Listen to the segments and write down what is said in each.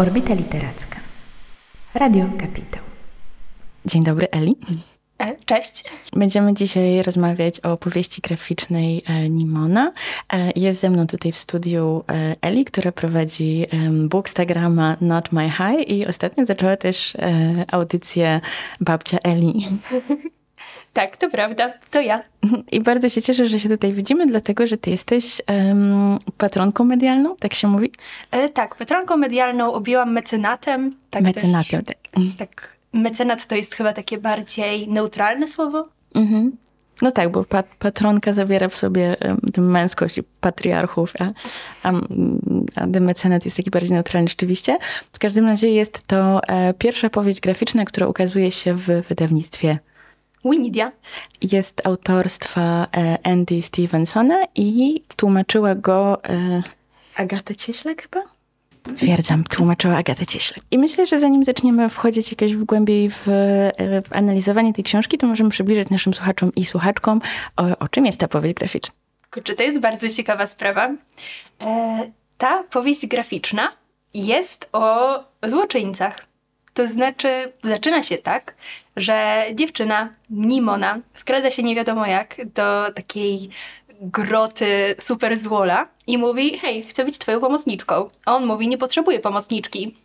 Orbita Literacka. Radio Kapitał. Dzień dobry, Eli. E, cześć. Będziemy dzisiaj rozmawiać o powieści graficznej e, Nimona. E, jest ze mną tutaj w studiu Eli, która prowadzi bookstagrama Not My High i ostatnio zaczęła też audycję Babcia Eli. Tak, to prawda, to ja. I bardzo się cieszę, że się tutaj widzimy, dlatego że ty jesteś um, patronką medialną, tak się mówi? E, tak, patronką medialną objęłam mecenatem. Tak mecenatem, też, tak. Mecenat to jest chyba takie bardziej neutralne słowo? Mhm. No tak, bo pat patronka zawiera w sobie um, męskość i patriarchów, a, a, a mecenat jest taki bardziej neutralny rzeczywiście. W każdym razie jest to e, pierwsza powieść graficzna, która ukazuje się w wydawnictwie Winidia. Jest autorstwa e, Andy Stevensona i tłumaczyła go e, Agatę Cieślak chyba? Twierdzam, tłumaczyła Agatę Cieślak. I myślę, że zanim zaczniemy wchodzić jakoś w głębiej w, e, w analizowanie tej książki, to możemy przybliżyć naszym słuchaczom i słuchaczkom, o, o czym jest ta powieść graficzna. Kurczę, to jest bardzo ciekawa sprawa. E, ta powieść graficzna jest o złoczyńcach. To znaczy, zaczyna się tak, że dziewczyna, Nimona, wkrada się nie wiadomo jak do takiej groty super złola i mówi: Hej, chcę być twoją pomocniczką. A on mówi: Nie potrzebuję pomocniczki.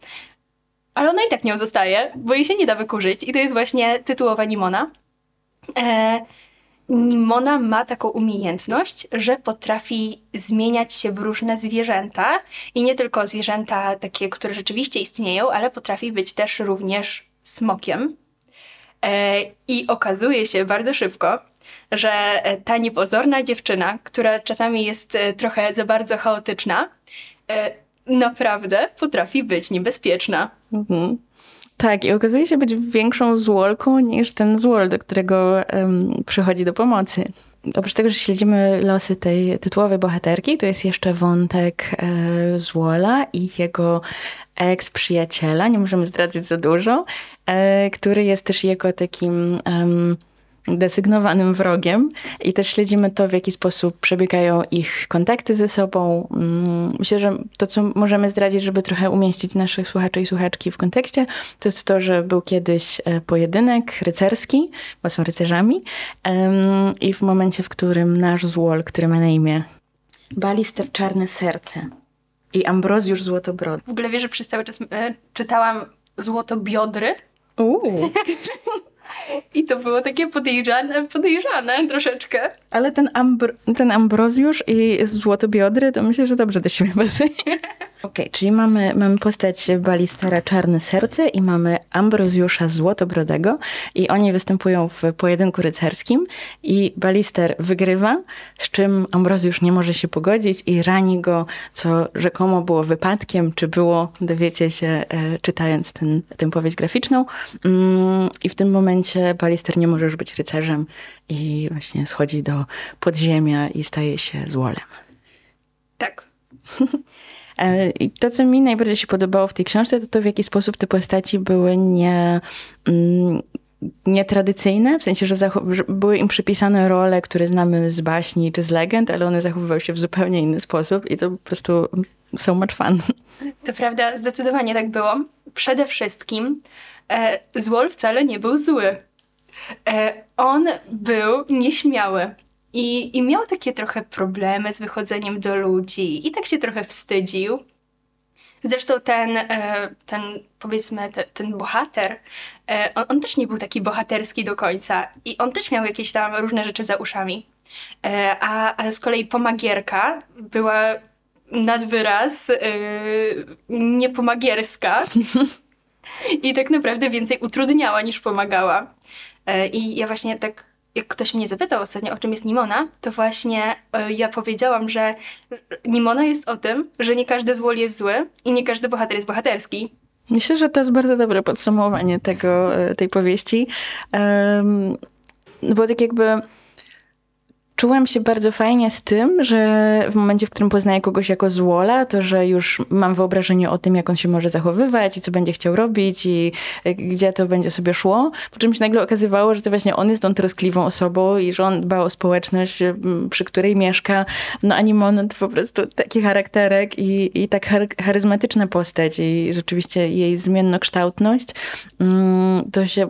Ale ona i tak nią zostaje, bo jej się nie da wykurzyć. I to jest właśnie tytułowa Nimona. E, Nimona ma taką umiejętność, że potrafi zmieniać się w różne zwierzęta i nie tylko zwierzęta takie, które rzeczywiście istnieją, ale potrafi być też również smokiem. E, I okazuje się bardzo szybko, że ta niepozorna dziewczyna, która czasami jest e, trochę za bardzo chaotyczna, e, naprawdę potrafi być niebezpieczna. Mhm. Tak, i okazuje się być większą złolką niż ten złol, do którego um, przychodzi do pomocy. Oprócz tego, że śledzimy losy tej tytułowej bohaterki, to jest jeszcze wątek e, Złola i jego eks-przyjaciela, nie możemy zdradzić za dużo, e, który jest też jego takim desygnowanym wrogiem i też śledzimy to, w jaki sposób przebiegają ich kontakty ze sobą. Mm, myślę, że to, co możemy zdradzić, żeby trochę umieścić naszych słuchaczy i słuchaczki w kontekście, to jest to, że był kiedyś e, pojedynek rycerski, bo są rycerzami i w momencie, w którym nasz złol, który ma na imię Balister Czarne Serce i Ambrozjusz Złotobrod. W ogóle wiesz, że przez cały czas e, czytałam Złotobiodry. Uuu. I to było takie podejrzane, podejrzane troszeczkę. Ale ten, ambr ten Ambrozjusz i Złotobiodry, to myślę, że dobrze do siebie pasuje. Okej, okay, czyli mamy, mamy postać Balistera Czarne Serce i mamy Ambrozjusza Złotobrodego i oni występują w pojedynku rycerskim i Balister wygrywa, z czym Ambrozjusz nie może się pogodzić i rani go, co rzekomo było wypadkiem, czy było, dowiecie się e, czytając ten, tę powieść graficzną. Mm, I w tym momencie Balister nie może już być rycerzem i właśnie schodzi do podziemia i staje się złolem. Tak. E, I to, co mi najbardziej się podobało w tej książce, to to, w jaki sposób te postaci były nie mm, nietradycyjne, w sensie, że, że, były im przypisane role, które znamy z baśni czy z legend, ale one zachowywały się w zupełnie inny sposób i to po prostu so much fun. To prawda, zdecydowanie tak było. Przede wszystkim e, Złol wcale nie był zły. E, on był nieśmiały. I, I miał takie trochę problemy z wychodzeniem do ludzi i tak się trochę wstydził. Zresztą ten, e, ten powiedzmy, ten, ten bohater, e, on, on, też nie był taki bohaterski do końca i on też miał jakieś tam różne rzeczy za uszami. E, a, a z kolei pomagierka była nad wyraz niepomagierska i tak naprawdę więcej utrudniała niż pomagała. I ja właśnie tak jak ktoś mnie zapytał ostatnio, o czym jest Nimona, to właśnie y, ja powiedziałam, że Nimona jest o tym, że nie każdy złol jest zły i nie każdy bohater jest bohaterski. Myślę, że to jest bardzo dobre podsumowanie tego, e, tej powieści. Um, bo tak jakby czułam się bardzo fajnie z tym, że w momencie, w którym poznaję kogoś jako złola, to że już mam wyobrażenie o tym, jak on się może zachowywać i co będzie chciał robić i gdzie to będzie sobie szło. Po czym się nagle okazywało, że to właśnie on jest tą troskliwą osobą i że on dba o społeczność, przy której mieszka. No Animon to po prostu taki charakterek i, i tak charyzmatyczna postać i rzeczywiście jej zmiennokształtność mm, to się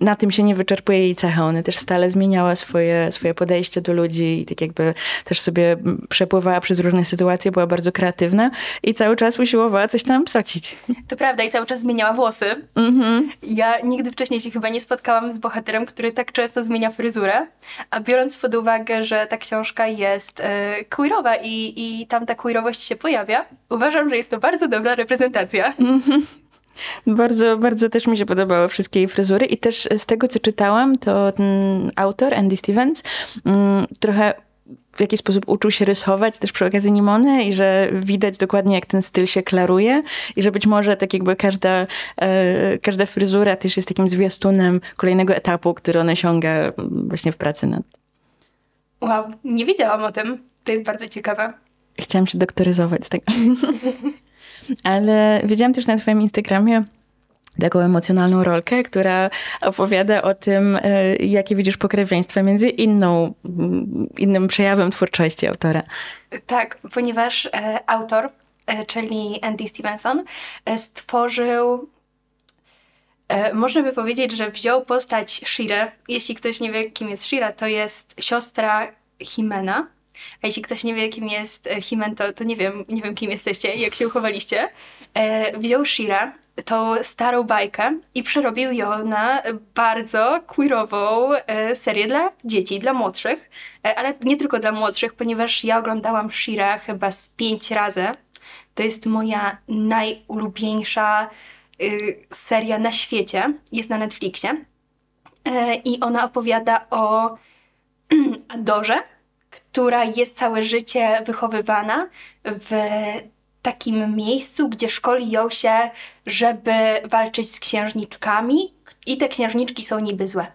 na tym się nie wyczerpuje jej cecha. Ona też stale zmieniała swoje, swoje podejście do ludzi i tak jakby też sobie przepływała przez różne sytuacje, była bardzo kreatywna i cały czas usiłowała coś tam psocić. To prawda i cały czas zmieniała włosy. Mm-hmm. Ja nigdy wcześniej się chyba nie spotkałam z bohaterem, który tak często zmienia fryzurę, a biorąc pod uwagę, że ta książka jest e, queerowa i, i tam ta queerowość się pojawia, uważam, że jest to bardzo dobra reprezentacja. Mm-hmm. Bardzo, bardzo też mi się podobały wszystkie jej fryzury i też z tego, co czytałam, to ten autor, Andy Stevens, mm, trochę w jakiś sposób uczył się rysować też przy okazji Nimony i że widać dokładnie, jak ten styl się klaruje i że być może tak jakby każda, e, każda fryzura też jest takim zwiastunem kolejnego etapu, który on osiąga właśnie w pracy nad. Wow, nie wiedziałam o tym. To jest bardzo ciekawe. Chciałam się doktoryzować z tego. Ale widziałam też na twoim Instagramie taką emocjonalną rolkę, która opowiada o tym, e, jakie widzisz pokrewieństwa między inną, innym przejawem twórczości autora. Tak, ponieważ e, autor, e, czyli Andy Stevenson, stworzył można by powiedzieć, że wziął postać Shire. Jeśli ktoś nie wie, kim jest Shira, to jest siostra Himena, a jeśli ktoś nie wie, kim jest e, Himen, to, to nie wiem, nie wiem, kim jesteście, jak się uchowaliście. E, wziął Shira, tą starą bajkę i przerobił ją na bardzo queerową e, serię dla dzieci, dla młodszych, e, ale nie tylko dla młodszych, ponieważ ja oglądałam Shira chyba z pięć razy. To jest moja najulubieńsza y, seria na świecie. Jest na Netflixie. E, I ona opowiada o Adorze, która jest całe życie wychowywana w takim miejscu, gdzie szkoli ją się, żeby walczyć z księżniczkami i te księżniczki są niby złe.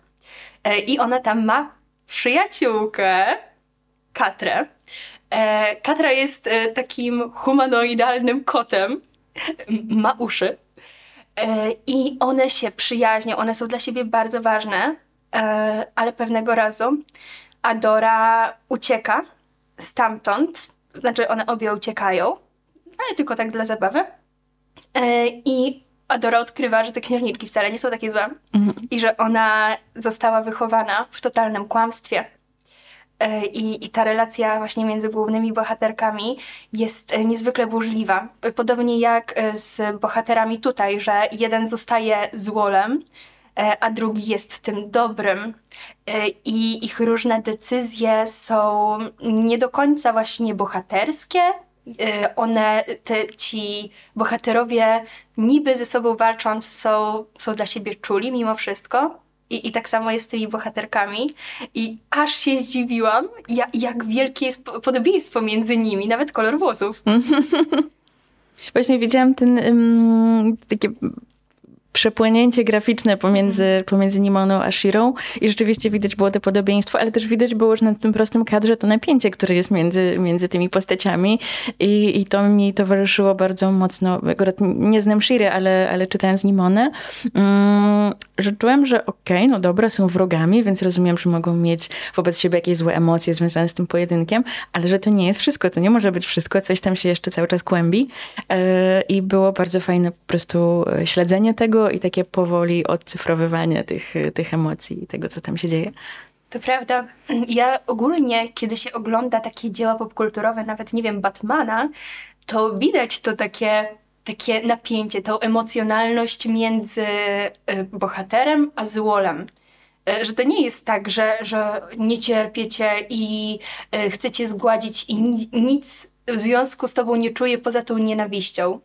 E, I ona tam ma przyjaciółkę, Katrę. E, Katra jest e, takim humanoidalnym kotem, ma uszy. I one się przyjaźnią, one są dla siebie bardzo ważne, ale pewnego razu Adora ucieka stamtąd, znaczy one obie uciekają, ale tylko tak dla zabawy. E, I Adora odkrywa, że te księżniczki wcale nie są takie złe mhm. i że ona została wychowana w totalnym kłamstwie. E, I, I ta relacja właśnie między głównymi bohaterkami jest e, niezwykle burzliwa. Podobnie jak z bohaterami tutaj, że jeden zostaje złolem, a drugi jest tym dobrym. I ich różne decyzje są nie do końca właśnie bohaterskie, Y, one, te, ci bohaterowie niby ze sobą walcząc są, są dla siebie czuli mimo wszystko. I, I tak samo jest z tymi bohaterkami. I aż się zdziwiłam, jak, jak wielkie jest podobieństwo między nimi, nawet kolor włosów. Właśnie widziałam ten um, takie przepłynięcie graficzne pomiędzy, mhm. pomiędzy Nimoną a Shirą i rzeczywiście widać było to podobieństwo, ale też widać było, że na tym prostym kadrze to napięcie, które jest między, między tymi postaciami i, i to mi towarzyszyło bardzo mocno, akurat nie znam Shiry, ale, ale czytając Nimonę, um, że czułem, że okej, okay, no dobra, są wrogami, więc rozumiem, że mogą mieć wobec siebie jakieś złe emocje związane z tym pojedynkiem, ale że to nie jest wszystko, to nie może być wszystko, coś tam się jeszcze cały czas kłębi yy, i było bardzo fajne po prostu śledzenie tego, i takie powoli odcyfrowywanie tych, tych emocji i tego, co tam się dzieje. To prawda. Ja ogólnie, kiedy się ogląda takie dzieła popkulturowe, nawet nie wiem, Batmana, to widać to takie, takie napięcie, tą emocjonalność między e, bohaterem a złolem. E, że to nie jest tak, że, że nie cierpiecie i e, chcecie zgładzić i nic w związku z tobą nie czuję poza tą nienawiścią.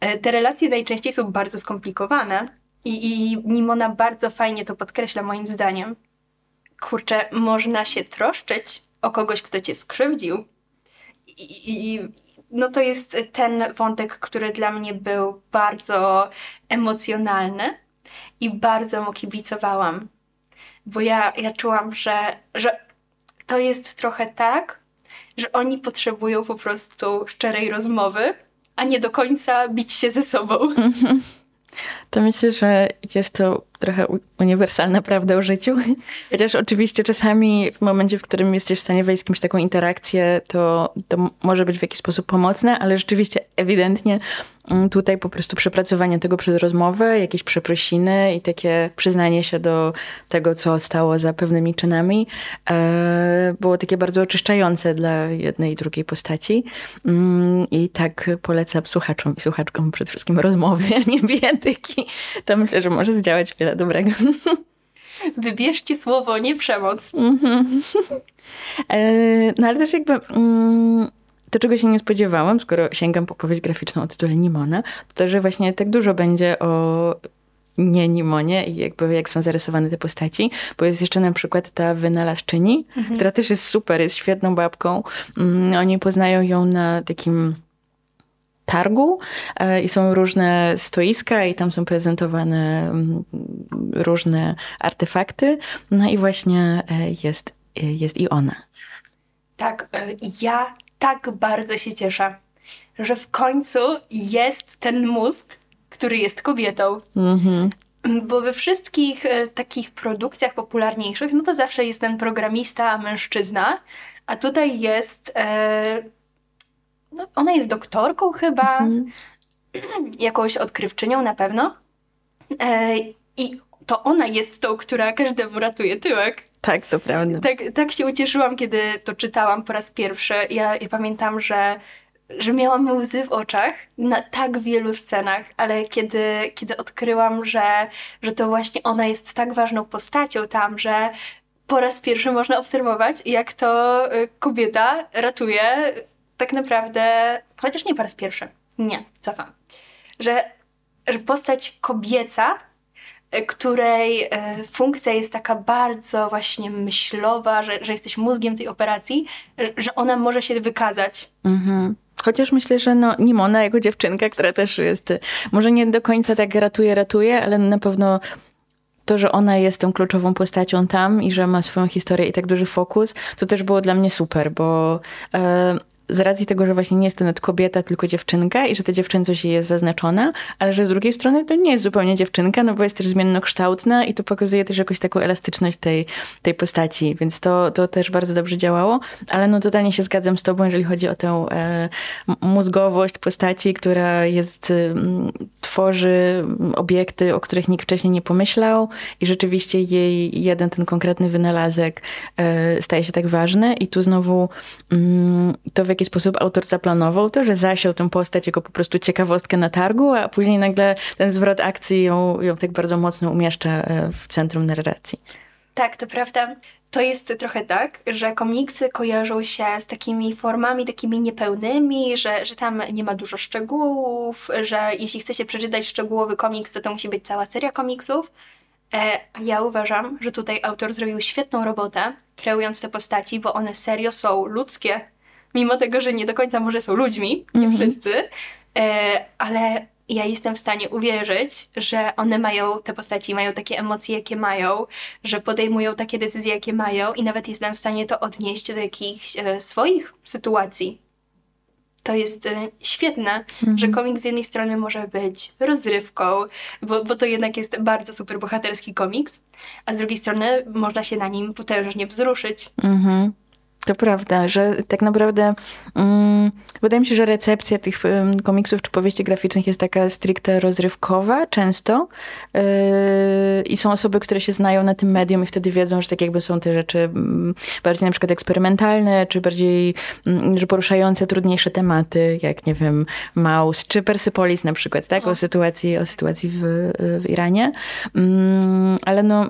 E, te relacje najczęściej są bardzo skomplikowane i, i Nimona bardzo fajnie to podkreśla moim zdaniem. Kurczę, można się troszczyć o kogoś, kto cię skrzywdził. I, i no to jest ten wątek, który dla mnie był bardzo emocjonalny i bardzo mu kibicowałam. Bo ja, ja czułam, że, że to jest trochę tak, że oni potrzebują po prostu szczerej rozmowy, a nie do końca bić się ze sobą. To myślę, że jest to trochę uniwersalna prawda o życiu. Chociaż oczywiście czasami w momencie, w którym jesteś w stanie wejść z kimś taką interakcję, to, to może być w jakiś sposób pomocne, ale rzeczywiście ewidentnie mm, tutaj po prostu przepracowanie tego przez rozmowę, jakieś przeprosiny i takie przyznanie się do tego, co stało za pewnymi czynami, e, było takie bardzo oczyszczające dla jednej i drugiej postaci. Mm, I tak polecam słuchaczom i słuchaczkom przede wszystkim rozmowy, a nie bijatyki. To myślę, że może zdziałać wiele dobrego. Wybierzcie słowo, nie przemoc. E, no ale też jakby mm, to, czego się nie spodziewałam, skoro sięgam po powieść graficzną o tytule Nimona, to że właśnie tak dużo będzie o nie Nimonie i jakby jak są zarysowane te postaci, bo jest jeszcze na przykład ta wynalazczyni, mhm. która też jest super, jest świetną babką. Mm, oni poznają ją na takim targu e, i są różne stoiska i tam są prezentowane mm, różne artefakty. No i właśnie e, jest, e, jest i ona. Tak, ja tak bardzo się cieszę, że w końcu jest ten mózg, który jest kobietą. Mhm. Bo we wszystkich takich produkcjach popularniejszych, no to zawsze jest ten programista, mężczyzna, a tutaj jest no, ona jest doktorką chyba, mhm. jakąś odkrywczynią na pewno. E, I to ona jest tą, która każdemu ratuje tyłek. Tak, to prawda. Tak, tak się ucieszyłam, kiedy to czytałam po raz pierwszy. Ja, ja pamiętam, że że miałam łzy w oczach na tak wielu scenach, ale kiedy, kiedy odkryłam, że, że to właśnie ona jest tak ważną postacią tam, że po raz pierwszy można obserwować, jak to y, kobieta ratuje tak naprawdę, chociaż nie po raz pierwszy, nie, cofam, że, że postać kobieca, e, której e, funkcja jest taka bardzo właśnie myślowa, że, że jesteś mózgiem tej operacji, że ona może się wykazać. Mhm. Chociaż myślę, że no, Nimona jako dziewczynka, która też jest, może nie do końca tak ratuje, ratuje, ale na pewno to, że ona jest tą kluczową postacią tam i że ma swoją historię i tak duży fokus, to też było dla mnie super, bo e, z racji tego, że właśnie nie jest to nawet kobieta, tylko dziewczynka i że ta dziewczęcość jest zaznaczona, ale że z drugiej strony to nie jest zupełnie dziewczynka, no bo jest też zmiennokształtna i to pokazuje też jakąś taką elastyczność tej, tej postaci, więc to, to też bardzo dobrze działało, ale no totalnie się zgadzam z tobą, jeżeli chodzi o tę e, mózgowość postaci, która jest, tworzy obiekty, o których nikt wcześniej nie pomyślał i rzeczywiście jej jeden ten konkretny wynalazek e, staje się tak ważny i tu znowu mm, to w jaki sposób autor zaplanował to, że zasiał tę postać jako po prostu ciekawostkę na targu, a później nagle ten zwrot akcji ją, ją tak bardzo mocno umieszcza e, w centrum narracji. Tak, to prawda. To jest trochę tak, że komiksy kojarzą się z takimi formami takimi niepełnymi, że, że tam nie ma dużo szczegółów, że jeśli chce się przeczytać szczegółowy komiks, to to musi być cała seria komiksów. E, ja uważam, że tutaj autor zrobił świetną robotę, kreując te postaci, bo one serio są ludzkie, mimo tego, że nie do końca może są ludźmi, nie mm -hmm. wszyscy, e, ale ja jestem w stanie uwierzyć, że one mają, te postaci mają takie emocje, jakie mają, że podejmują takie decyzje, jakie mają i nawet jestem w stanie to odnieść do jakichś e, swoich sytuacji. To jest e, świetne, mhm. że komiks z jednej strony może być rozrywką, bo, bo to jednak jest bardzo super bohaterski komiks, a z drugiej strony można się na nim potężnie wzruszyć. Mhm. To prawda, że tak naprawdę um, wydaje mi się, że recepcja tych um, komiksów czy powieści graficznych jest taka stricte rozrywkowa często yy, i są osoby, które się znają na tym medium i wtedy wiedzą, że tak jakby są te rzeczy um, bardziej na przykład eksperymentalne, czy bardziej, mm, że poruszające trudniejsze tematy, jak nie wiem, Maus, czy Persepolis na przykład, tak? O sytuacji, o sytuacji w, w Iranie. Mm, ale no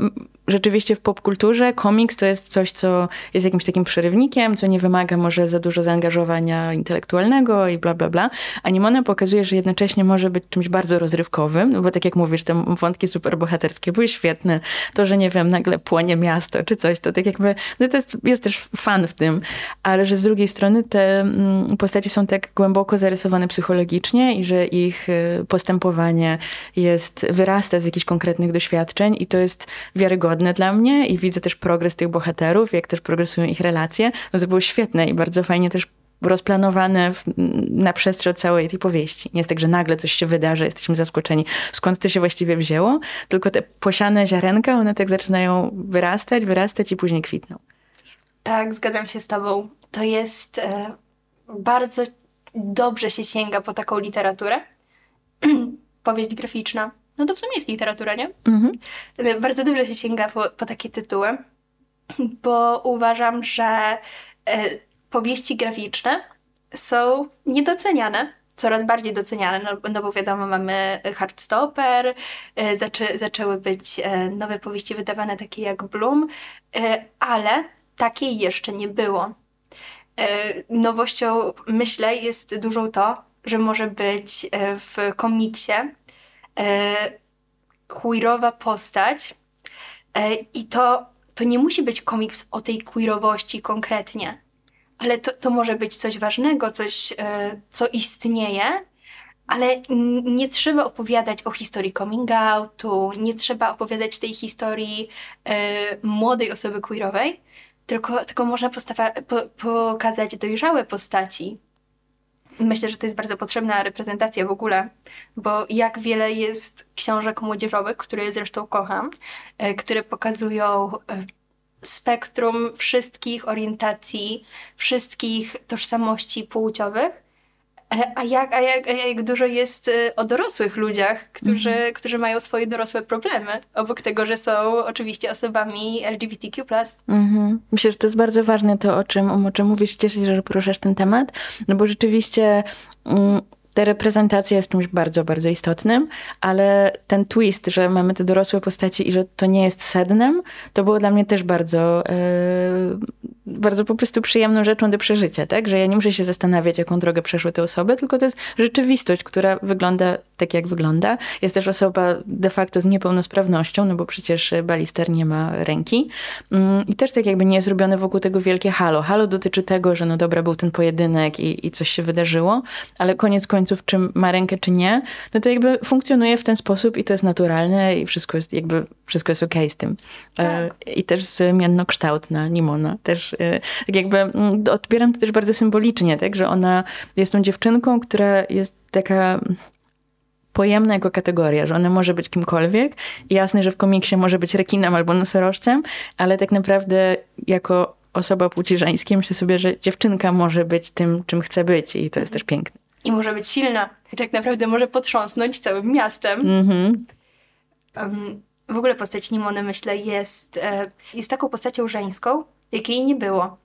rzeczywiście w popkulturze komiks to jest coś, co jest jakimś takim przerywnikiem, co nie wymaga może za dużo zaangażowania intelektualnego i bla, bla, bla. Animona pokazuje, że jednocześnie może być czymś bardzo rozrywkowym, no bo tak jak mówisz, te wątki superbohaterskie były świetne. To, że nie wiem, nagle płonie miasto czy coś, to tak jakby, no to jest, jest też fan w tym, ale że z drugiej strony te mm, postacie są tak głęboko zarysowane psychologicznie i że ich y, postępowanie jest, wyrasta z jakichś konkretnych doświadczeń i to jest wiarygodne różnorodne dla mnie i widzę też progres tych bohaterów, jak też progresują ich relacje. No to było świetne i bardzo fajnie też rozplanowane w, na przestrzeń całej tej powieści. Nie jest tak, że nagle coś się wydarzy, jesteśmy zaskoczeni, skąd to się właściwie wzięło, tylko te posiane ziarenka, one tak zaczynają wyrastać, wyrastać i później kwitną. Tak, zgadzam się z Tobą. To jest e, bardzo dobrze się sięga po taką literaturę. Powieść graficzna. No to w sumie jest literatura, nie? Mhm. Bardzo dobrze się sięga po, po takie tytuły, bo uważam, że e, powieści graficzne są niedoceniane coraz bardziej doceniane, no, no bo wiadomo, mamy Hardstopper, e, zaczę, zaczęły być e, nowe powieści wydawane takie jak Bloom, ale takiej jeszcze nie było. Nowością, myślę, jest dużą to, że może być w komiksie queerowa postać i to, to nie musi być komiks o tej queerowości konkretnie, ale to, to może być coś ważnego, coś, e, co istnieje, ale nie trzeba opowiadać o historii coming outu, nie trzeba opowiadać tej historii e, młodej osoby queerowej, tylko, tylko można postawa, po, pokazać dojrzałe postaci. Myślę, że to jest bardzo potrzebna reprezentacja w ogóle, bo jak wiele jest książek młodzieżowych, które zresztą kocham, e, które pokazują spektrum wszystkich orientacji, wszystkich tożsamości płciowych. E, a jak, a jak, a jak dużo jest e, o dorosłych ludziach, którzy, mhm. którzy mają swoje dorosłe problemy, obok tego, że są oczywiście osobami LGBTQ. Mhm. Myślę, że to jest bardzo ważne to, o czym, o czym mówisz. Cieszę się, że poruszasz ten temat, no bo rzeczywiście. Mm, ta reprezentacja jest czymś bardzo, bardzo istotnym, ale ten twist, że mamy te dorosłe postacie i że to nie jest sednem, to było dla mnie też bardzo, yy, bardzo po prostu przyjemną rzeczą do przeżycia, tak? Że ja nie muszę się zastanawiać, jaką drogę przeszły te osoby, tylko to jest rzeczywistość, która wygląda tak, jak wygląda. Jest też osoba de facto z niepełnosprawnością, no bo przecież Balister nie ma ręki. Yy, I też tak jakby nie jest robione wokół tego wielkie halo. Halo dotyczy tego, że no dobra, był ten pojedynek i, i coś się wydarzyło, ale koniec końców końców, czy ma rękę, czy nie, no to jakby funkcjonuje w ten sposób i to jest naturalne i wszystko jest jakby, wszystko jest okej okay z tym. E, tak. I też zmiennokształtna Nimona. Też e, tak jakby odbieram to też bardzo symbolicznie, tak, że ona jest tą dziewczynką, która jest taka pojemna jako kategoria, że ona może być kimkolwiek. Jasne, że w komiksie może być rekinem albo nosorożcem, ale tak naprawdę jako osoba płci żeńskiej myślę sobie, że dziewczynka może być tym, czym chce być i to jest też piękne i może być silna i tak naprawdę może potrząsnąć całym miastem. Um, w ogóle postać Nimony, myślę, jest, e, jest taką postacią żeńską, jakiej nie było.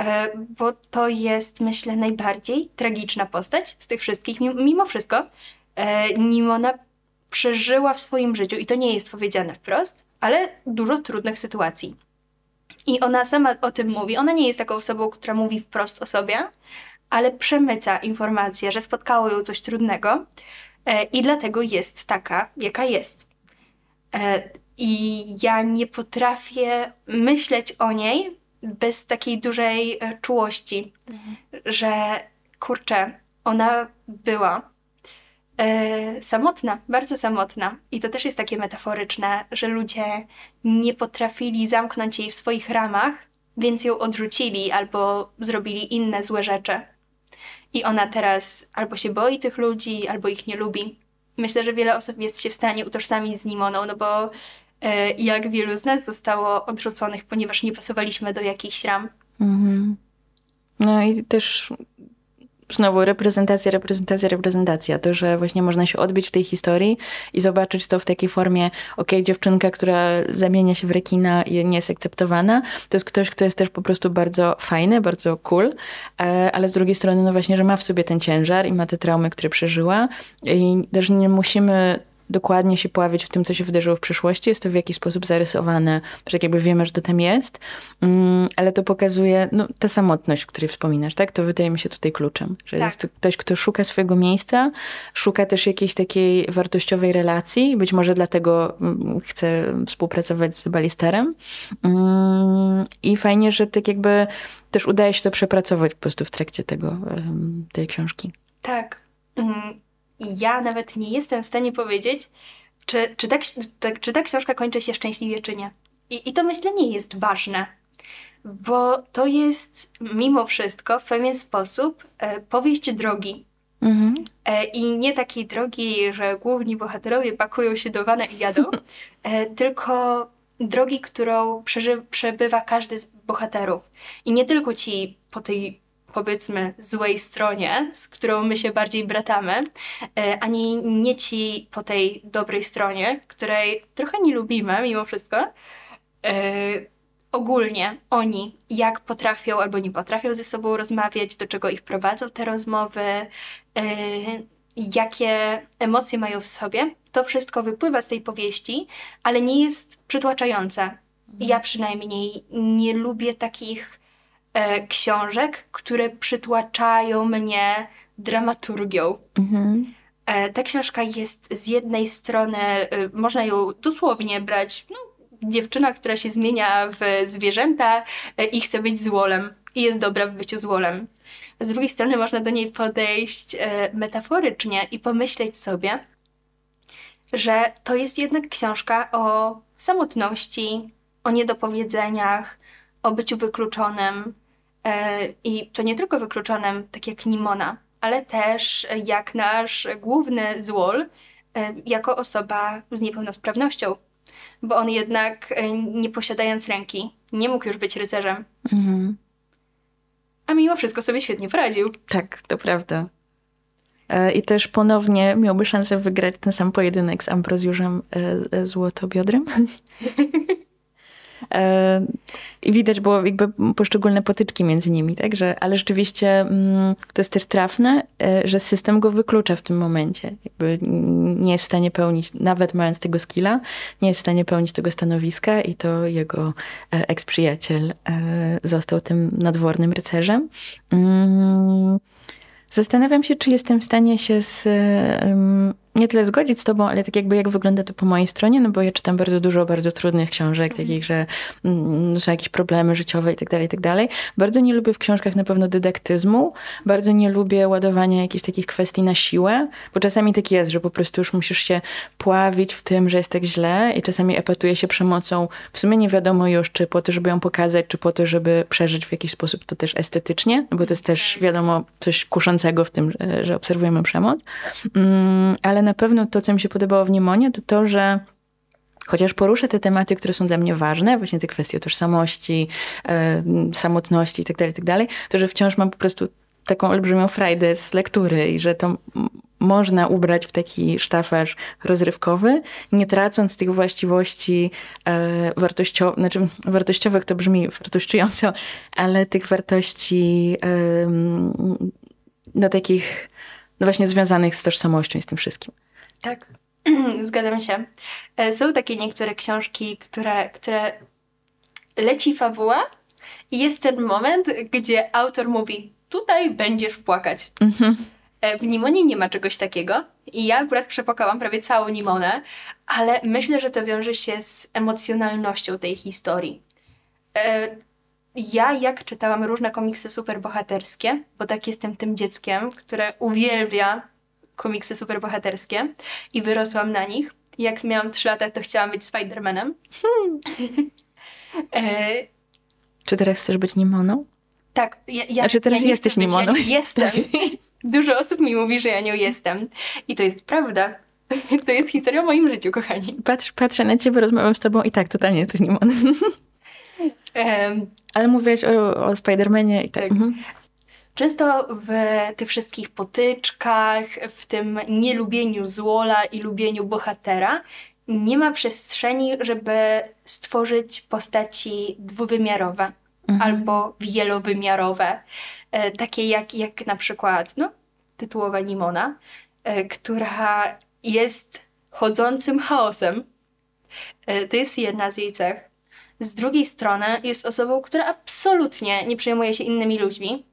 E, bo to jest, myślę, najbardziej tragiczna postać z tych wszystkich. Mimo wszystko, e, Nimona przeżyła w swoim życiu, i to nie jest powiedziane wprost, ale dużo trudnych sytuacji. I ona sama o tym mówi. Ona nie jest taką osobą, która mówi wprost o sobie, ale przemyca informację, że spotkało ją coś trudnego e, i dlatego jest taka, jaka jest. E, I ja nie potrafię myśleć o niej bez takiej dużej e, czułości, mhm. że kurczę, ona była samotna, bardzo samotna. I to też jest takie metaforyczne, że ludzie nie potrafili zamknąć jej w swoich ramach, więc ją odrzucili albo zrobili inne złe rzeczy. I ona teraz albo się boi tych ludzi, albo ich nie lubi. Myślę, że wiele osób jest się w stanie utożsamić z Nimoną, no bo e, jak wielu z nas zostało odrzuconych, ponieważ nie pasowaliśmy do jakichś ram. Mhm. No i też znowu reprezentacja, reprezentacja, reprezentacja. To, że właśnie można się odbić w tej historii i zobaczyć to w takiej formie, ok, dziewczynka, która zamienia się w rekina i nie jest akceptowana, to jest ktoś, kto jest też po prostu bardzo fajny, bardzo cool, e, ale z drugiej strony, no właśnie, że ma w sobie ten ciężar i ma te traumy, które przeżyła i też nie musimy dokładnie się pławić w tym, co się wydarzyło w przyszłości. Jest to w jakiś sposób zarysowane, że tak jakby wiemy, że to tam jest, mm, ale to pokazuje no, tę samotność, o której wspominasz, tak? To wydaje mi się tutaj kluczem, że tak. jest to ktoś, kto szuka swojego miejsca, szuka też jakiejś takiej wartościowej relacji, być może dlatego mm, chce współpracować z balisterem mm, i fajnie, że tak jakby też udaje się to przepracować po prostu w trakcie tego, tej książki. Tak ja nawet nie jestem w stanie powiedzieć, czy, czy, ta, tak, czy ta książka kończy się szczęśliwie, czy nie. I, I to myślę nie jest ważne, bo to jest mimo wszystko w pewien sposób e, powieść drogi. Mhm. E, I nie takiej drogi, że główni bohaterowie pakują się do wana i jadą, e, tylko drogi, którą przeży- przebywa każdy z bohaterów. I nie tylko ci po tej powiedzmy złej stronie, z którą my się bardziej bratamy, e, ani nie ci po tej dobrej stronie, której trochę nie lubimy mimo wszystko. E, ogólnie oni, jak potrafią albo nie potrafią ze sobą rozmawiać, do czego ich prowadzą te rozmowy, e, jakie emocje mają w sobie, to wszystko wypływa z tej powieści, ale nie jest przytłaczające. Ja przynajmniej nie lubię takich e, książek, które przytłaczają mnie dramaturgią. Mhm. E, ta książka jest z jednej strony, e, można ją dosłownie brać, no, dziewczyna, która się zmienia w zwierzęta e, i chce być złolem i jest dobra w byciu złolem. Z drugiej strony można do niej podejść e, metaforycznie i pomyśleć sobie, że to jest jednak książka o samotności, o niedopowiedzeniach, o byciu wykluczonym. E, I to nie tylko wykluczonym, tak jak Nimona, ale też jak nasz główny złol, e, jako osoba z niepełnosprawnością. Bo on jednak, e, nie posiadając ręki, nie mógł już być rycerzem. Mhm. A mimo wszystko sobie świetnie poradził. Tak, to prawda. I też ponownie miałby szansę wygrać ten sam pojedynek z Ambrozjuszem Złotobiodrem. E, I widać było jakby poszczególne potyczki między nimi, tak? Że, ale rzeczywiście mm, to jest też trafne, e, że system go wyklucza w tym momencie. Jakby nie jest w stanie pełnić, nawet mając tego skilla, nie jest w stanie pełnić tego stanowiska i to jego e, eks-przyjaciel został tym nadwornym rycerzem. Mm, zastanawiam się, czy jestem w stanie się z nie tyle zgodzić z tobą, ale tak jakby jak wygląda to po mojej stronie, no bo ja czytam bardzo dużo bardzo trudnych książek, mhm. takich, że mm, są jakieś problemy życiowe i tak dalej, i tak dalej. Bardzo nie lubię w książkach na pewno dydaktyzmu, bardzo nie lubię ładowania jakichś takich kwestii na siłę, bo czasami tak jest, że po prostu już musisz się pławić w tym, że jest tak źle i czasami epatuje się przemocą, w sumie nie wiadomo już, czy po to, żeby ją pokazać, czy po to, żeby przeżyć w jakiś sposób to też estetycznie, bo to jest też tak. wiadomo coś kuszącego w tym, że, że obserwujemy przemoc. Mm, ale na pewno to, co mi się podobało w Niemonie, to to, że chociaż poruszę te tematy, które są dla mnie ważne, właśnie te kwestie tożsamości, yy, samotności itd., tak itd., tak to że wciąż mam po prostu taką olbrzymią frajdę z lektury i że to można ubrać w taki sztafaż rozrywkowy, nie tracąc tych właściwości e, wartościowych, znaczy wartościowych to brzmi wartościująco, ale tych wartości e, takich no właśnie związanych z tożsamością i z tym wszystkim. Tak, zgadzam się. E, są takie niektóre książki, które, które leci fabuła i jest ten moment, gdzie autor mówi, tutaj będziesz płakać. Mhm. E, w Nimonie nie ma czegoś takiego i ja akurat przepłakałam prawie całą Nimonę, ale myślę, że to wiąże się z emocjonalnością tej historii. Ja jak czytałam różne komiksy superbohaterskie, bo tak jestem tym dzieckiem, które uwielbia komiksy superbohaterskie i wyrosłam na nich. Jak miałam 3 lata, to chciałam być Spidermanem. Hmm. e... Czy teraz chcesz być Nimoną? Tak. Ja, ja, znaczy teraz ja jesteś Nimoną. Ja jestem. Dużo osób mi mówi, że ja nią jestem. I to jest prawda. To jest historia o moim życiu, kochani. Patrz, patrzę na ciebie, rozmawiam z tobą i tak, totalnie jesteś Nimoną. Ale mówiłeś o, o Spidermanie i tak. tak. Mhm. Często w tych wszystkich potyczkach, w tym nielubieniu złola i lubieniu bohatera, nie ma przestrzeni, żeby stworzyć postaci dwuwymiarowe mhm. albo wielowymiarowe. E, takie jak, jak na przykład no, tytułowa Nimona, e, która jest chodzącym chaosem. E, to jest jedna z jej cech z drugiej strony jest osobą, która absolutnie nie przejmuje się innymi ludźmi,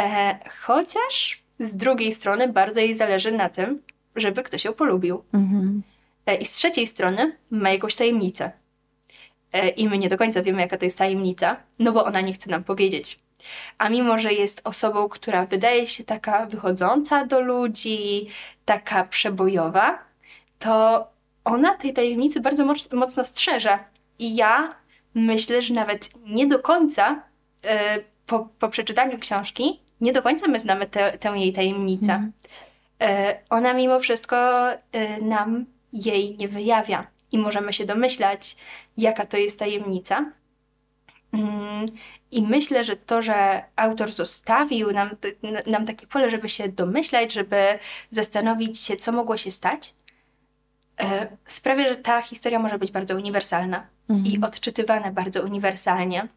e, chociaż z drugiej strony bardzo jej zależy na tym, żeby ktoś ją polubił. Mhm. E, I z trzeciej strony ma jakąś tajemnicę. E, I my nie do końca wiemy, jaka to jest tajemnica, no bo ona nie chce nam powiedzieć. A mimo, że jest osobą, która wydaje się taka wychodząca do ludzi, taka przebojowa, to ona tej tajemnicy bardzo mocno strzeże. I ja myślę, że nawet nie do końca e, po, po przeczytaniu książki, nie do końca my znamy tę jej tajemnicę. Mm. Ona mimo wszystko nam jej nie wyjawia i możemy się domyślać, jaka to jest tajemnica. Mm, I myślę, że to, że autor zostawił nam, nam takie pole, żeby się domyślać, żeby zastanowić się, co mogło się stać, e, sprawia, że ta historia może być bardzo uniwersalna. I odczytywana bardzo uniwersalnie.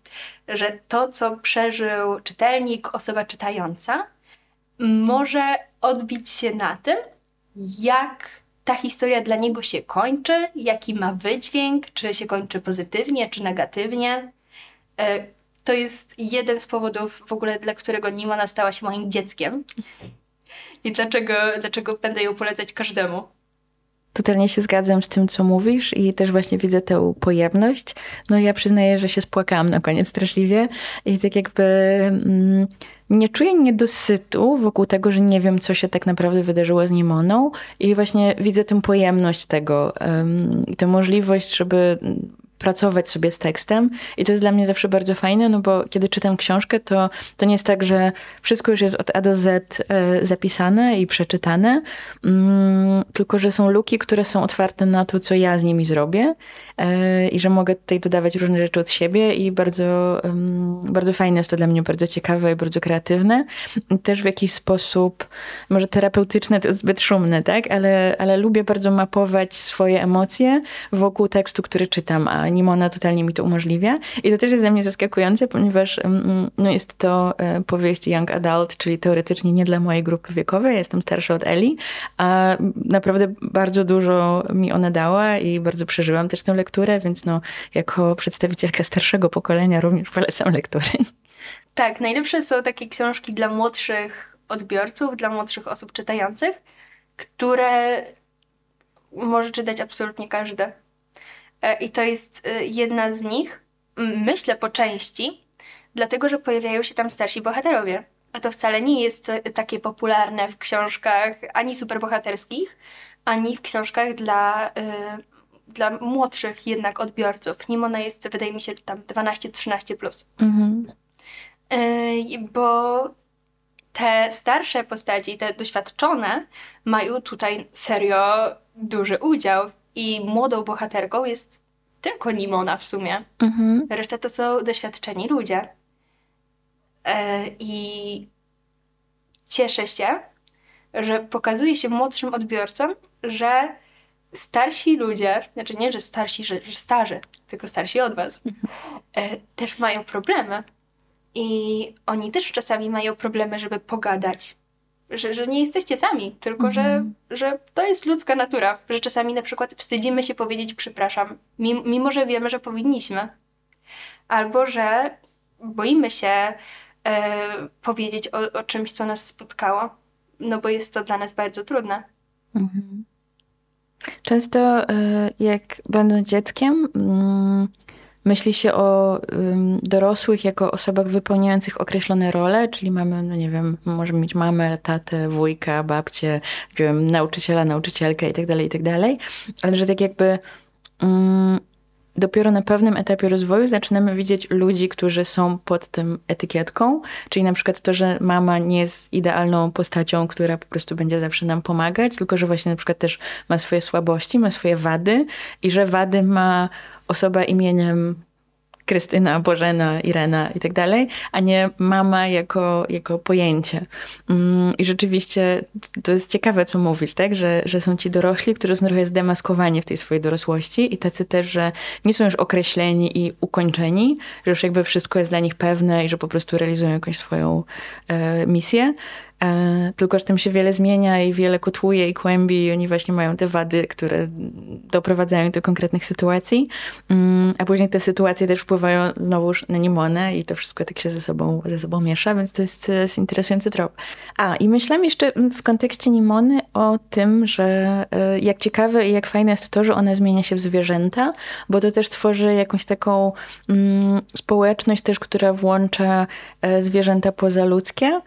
Że to, co przeżył czytelnik, osoba czytająca, może odbić się na tym, jak ta historia dla niego się kończy, jaki ma wydźwięk, czy się kończy pozytywnie, czy negatywnie. E, to jest jeden z powodów w ogóle, dla którego Nimona stała się moim dzieckiem. I dlaczego, dlaczego będę ją polecać każdemu. Totalnie się zgadzam z tym, co mówisz i też właśnie widzę tę pojemność. No ja przyznaję, że się spłakałam na koniec straszliwie i tak jakby mm, nie czuję niedosytu wokół tego, że nie wiem, co się tak naprawdę wydarzyło z Nimoną i właśnie widzę tę pojemność tego um, i tę możliwość, żeby pracować sobie z tekstem i to jest dla mnie zawsze bardzo fajne, no bo kiedy czytam książkę, to, to nie jest tak, że wszystko już jest od A do Z e, zapisane i przeczytane, mm, tylko że są luki, które są otwarte na to, co ja z nimi zrobię e, i że mogę tutaj dodawać różne rzeczy od siebie i bardzo, bardzo fajne jest to dla mnie, bardzo ciekawe i bardzo kreatywne. Też w jakiś sposób, może terapeutyczne to jest zbyt szumne, tak? Ale, ale lubię bardzo mapować swoje emocje wokół tekstu, który czytam, a Nimona totalnie mi to umożliwia. I to też jest dla mnie zaskakujące, ponieważ mm, no jest to e, powieść young adult, czyli teoretycznie nie dla mojej grupy wiekowej. Jestem starsza od Eli, a naprawdę bardzo dużo mi ona dała i bardzo przeżyłam też tę lekturę, więc no, jako przedstawicielka starszego pokolenia również polecam lektury. Tak, najlepsze są takie książki dla młodszych odbiorców, dla młodszych osób czytających, które może czytać absolutnie każdy. E, I to jest e, jedna z nich, myślę po części, dlatego że pojawiają się tam starsi bohaterowie. A to wcale nie jest e, takie popularne w książkach ani superbohaterskich, ani w książkach dla, dla młodszych jednak odbiorców. Nim ona jest, wydaje mi się, tam 12-13 plus. Mhm. bo te starsze postaci, te doświadczone, mają tutaj serio duży udział. I młodą bohaterką jest tylko Nimona w sumie. Mhm. Reszta to są doświadczeni ludzie. E, I cieszę się, że pokazuje się młodszym odbiorcom, że starsi ludzie, znaczy nie, że starsi, że, że starzy, tylko starsi od was, e, też mają problemy. I oni też czasami mają problemy, żeby pogadać, że, że nie jesteście sami, tylko mhm. że, że to jest ludzka natura, że czasami na przykład wstydzimy się powiedzieć przepraszam, mimo że wiemy, że powinniśmy. Albo że boimy się e, powiedzieć o, o czymś, co nas spotkało, no bo jest to dla nas bardzo trudne. Mhm. Często e, jak będąc dzieckiem, mm, myśli się o dorosłych jako osobach wypełniających określone role, czyli mamy, no nie wiem, możemy mieć mamę, tatę, wujka, babcię, wiem, nauczyciela, nauczycielkę itd., tak itd., tak ale że tak jakby um, dopiero na pewnym etapie rozwoju zaczynamy widzieć ludzi, którzy są pod tym etykietką, czyli na przykład to, że mama nie jest idealną postacią, która po prostu będzie zawsze nam pomagać, tylko że właśnie na przykład też ma swoje słabości, ma swoje wady i że wady ma osoba imieniem Krystyna, Bożena, Irena i tak dalej, a nie mama jako, jako pojęcie. Mm, I rzeczywiście to jest ciekawe, co mówić, tak? Że, że są ci dorośli, którzy są trochę zdemaskowani w tej swojej dorosłości i tacy też, że nie są już określeni i ukończeni, że już jakby wszystko jest dla nich pewne i że po prostu realizują jakąś swoją e, misję, tylko, że tam się wiele zmienia i wiele kotłuje i kłębi i oni właśnie mają te wady, które doprowadzają do konkretnych sytuacji. Mm, a później te sytuacje też wpływają znowuż na Nimonę i to wszystko tak się ze sobą, ze sobą miesza, więc to jest, jest interesujący trop. A, i myślałam jeszcze w kontekście Nimony o tym, że e, jak ciekawe i jak fajne jest to, że ona zmienia się w zwierzęta, bo to też tworzy jakąś taką mm, społeczność też, która włącza e, zwierzęta pozaludzkie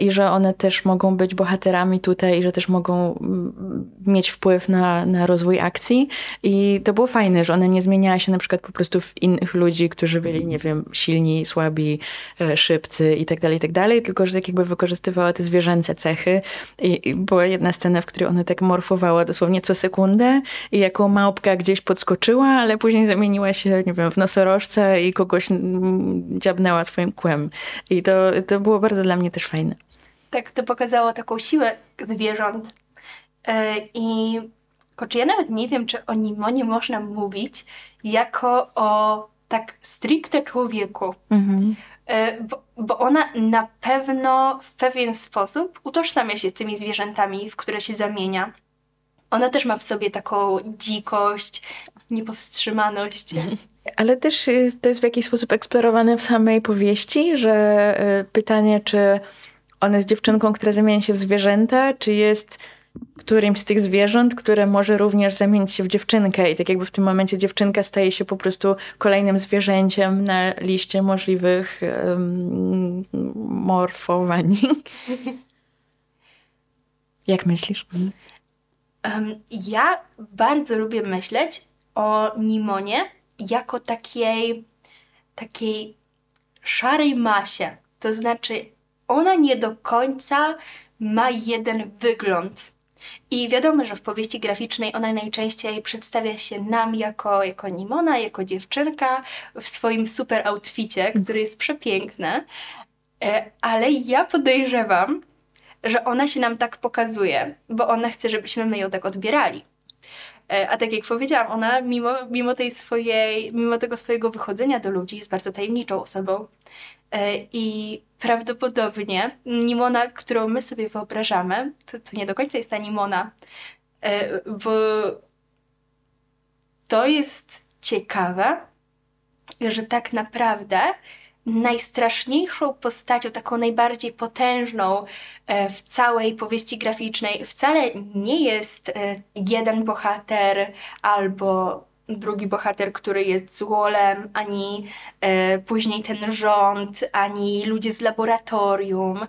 i że że one też mogą być bohaterami tutaj i że też mogą mm, mieć wpływ na, na rozwój akcji. I to było fajne, że ona nie zmieniała się na przykład po prostu w innych ludzi, którzy byli, nie wiem, silni, słabi, e, szybcy i tak dalej, i tak dalej, tylko że tak jakby wykorzystywała te zwierzęce cechy. I, I była jedna scena, w której ona tak morfowała dosłownie co sekundę i jako małpka gdzieś podskoczyła, ale później zamieniła się, nie wiem, w nosorożca i kogoś mm, dziabnęła swoim kłem. I to, to było bardzo dla mnie też fajne. Tak, to pokazało taką siłę zwierząt. E, I kurczę, ja nawet nie wiem, czy o Nimonie można mówić jako o tak stricte człowieku. Mhm. E, bo, bo, ona na pewno w pewien sposób utożsamia się z tymi zwierzętami, w które się zamienia. Ona też ma w sobie taką dzikość, niepowstrzymaność. Ale też y, to jest w jakiś sposób eksplorowane w samej powieści, że y, pytanie, czy ona jest dziewczynką, która zamienia się w zwierzęta, czy jest którymś z tych zwierząt, które może również zamienić się w dziewczynkę i tak jakby w tym momencie dziewczynka staje się po prostu kolejnym zwierzęciem na liście możliwych um, morfowań. Jak myślisz? Um, ja bardzo lubię myśleć o Nimonie jako takiej, takiej szarej masie. To znaczy, ona nie do końca ma jeden wygląd. I wiadomo, że w powieści graficznej ona najczęściej przedstawia się nam jako, jako Nimona, jako dziewczynka w swoim super outficie, który jest przepiękny. E, ale ja podejrzewam, że ona się nam tak pokazuje, bo ona chce, żebyśmy my ją tak odbierali. E, a tak jak powiedziałam, ona mimo, mimo tej swojej, mimo tego swojego wychodzenia do ludzi jest bardzo tajemniczą osobą. E, I prawdopodobnie Nimona, którą my sobie wyobrażamy, to, to nie do końca jest ta Nimona, e, bo to jest ciekawe, że tak naprawdę najstraszniejszą postacią, taką najbardziej potężną e, w całej powieści graficznej wcale nie jest jeden bohater albo drugi bohater, który jest złolem, ani e, później ten rząd, ani ludzie z laboratorium.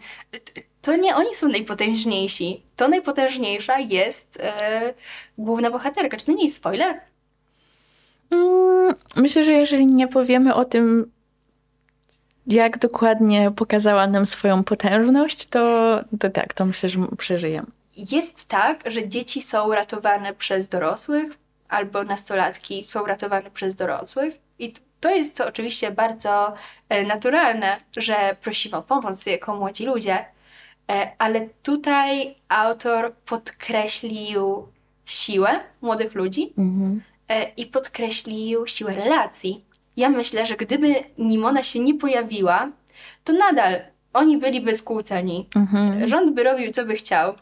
To nie oni są najpotężniejsi. To najpotężniejsza jest e, główna bohaterka. Czy to nie jest spoiler? Mm, myślę, że jeżeli nie powiemy o tym jak dokładnie pokazała nam swoją potężność, to, to tak, to myślę, że przeżyjemy. Jest tak, że dzieci są ratowane przez dorosłych, albo nastolatki są ratowane przez dorosłych. I to jest to oczywiście bardzo e, naturalne, że prosimy o pomoc jako młodzi ludzie, e, ale tutaj autor podkreślił siłę młodych ludzi mhm. E, i podkreślił siłę relacji ja myślę, że gdyby Nimona się nie pojawiła, to nadal oni byliby skłóceni. Mhm. Rząd by robił, co by chciał.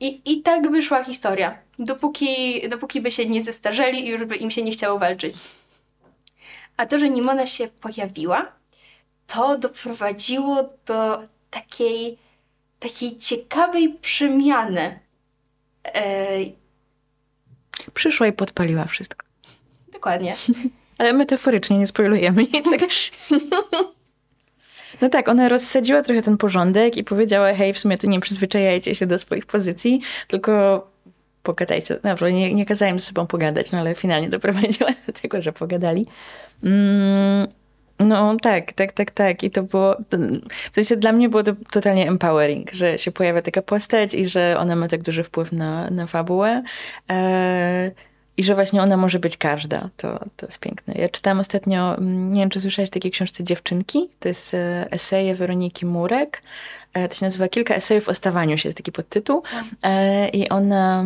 I, I tak by szła historia. Dopóki, dopóki by się nie zestarzeli i już by im się nie chciało walczyć. A to, że Nimona się pojawiła, to doprowadziło do takiej, takiej ciekawej przemiany. E... Przyszła i podpaliła wszystko. Dokładnie. Ale metaforycznie nie spoilujemy. No tak, ona rozsadziła trochę ten porządek i powiedziała, hej, w sumie tu nie przyzwyczajajcie się do swoich pozycji, tylko pogadajcie. Dobrze, nie, nie kazałem ze sobą pogadać, no ale finalnie doprowadziła do tego, że pogadali. Mm, no tak, tak, tak, tak. I to było, w sensie dla mnie było to totalnie empowering, że się pojawia taka postać i że ona ma tak duży wpływ na, na fabułę. Eee, i że właśnie ona może być każda. To, to jest piękne. Ja czytałam ostatnio, mm, nie wiem, czy słyszałeś takiej książce Dziewczynki. To jest e, eseje Weroniki Murek. E, to się nazywa Kilka esejów o stawaniu się, taki podtytuł. E, I ona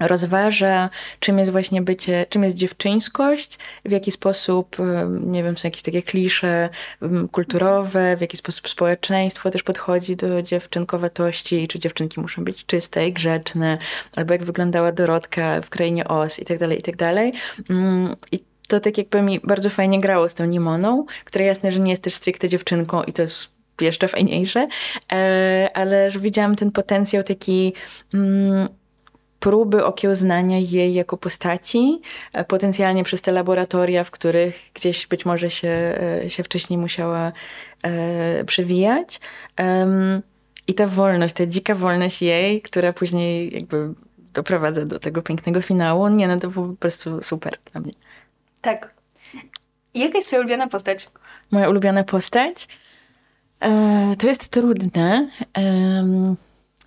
rozważa, czym jest właśnie bycie, czym jest dziewczyńskość, w jaki sposób, nie wiem, są jakieś takie klisze kulturowe, w jaki sposób społeczeństwo też podchodzi do dziewczynkowatości czy dziewczynki muszą być czyste i grzeczne, albo jak wyglądała Dorotka w Krainie Os i tak dalej, i tak dalej. Mm, I to tak jakby mi bardzo fajnie grało z tą Nimoną, która jasne, że nie jest też stricte dziewczynką i to jest jeszcze fajniejsze, ale że widziałam ten potencjał taki mm, próby okiełznania jej jako postaci, e, potencjalnie przez te laboratoria, w których gdzieś być może się, e, się wcześniej musiała e, przewijać. I ta wolność, ta dzika wolność jej, która później jakby doprowadza do tego pięknego finału, nie no, to było po prostu super dla mnie. Tak. Jaka jest twoja ulubiona postać? Moja ulubiona postać? E, to jest trudne.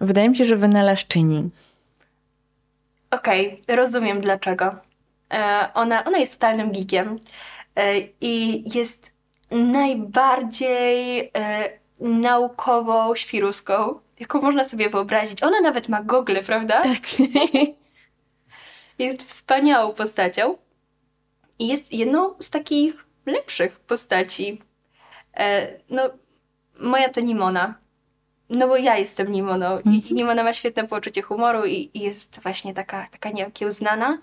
Wydaje mi się, że wynalazczyni. Okej, okay, rozumiem dlaczego. E, ona, ona jest totalnym geekiem e, i jest najbardziej naukową świruską, jaką można sobie wyobrazić. Ona nawet ma gogle, prawda? Tak. jest wspaniałą postacią i jest jedną z takich lepszych postaci. No, moja to Nimona. No bo ja jestem Nimoną i, i Nimona ma świetne poczucie humoru i, i jest właśnie taka, taka nieokiełznana.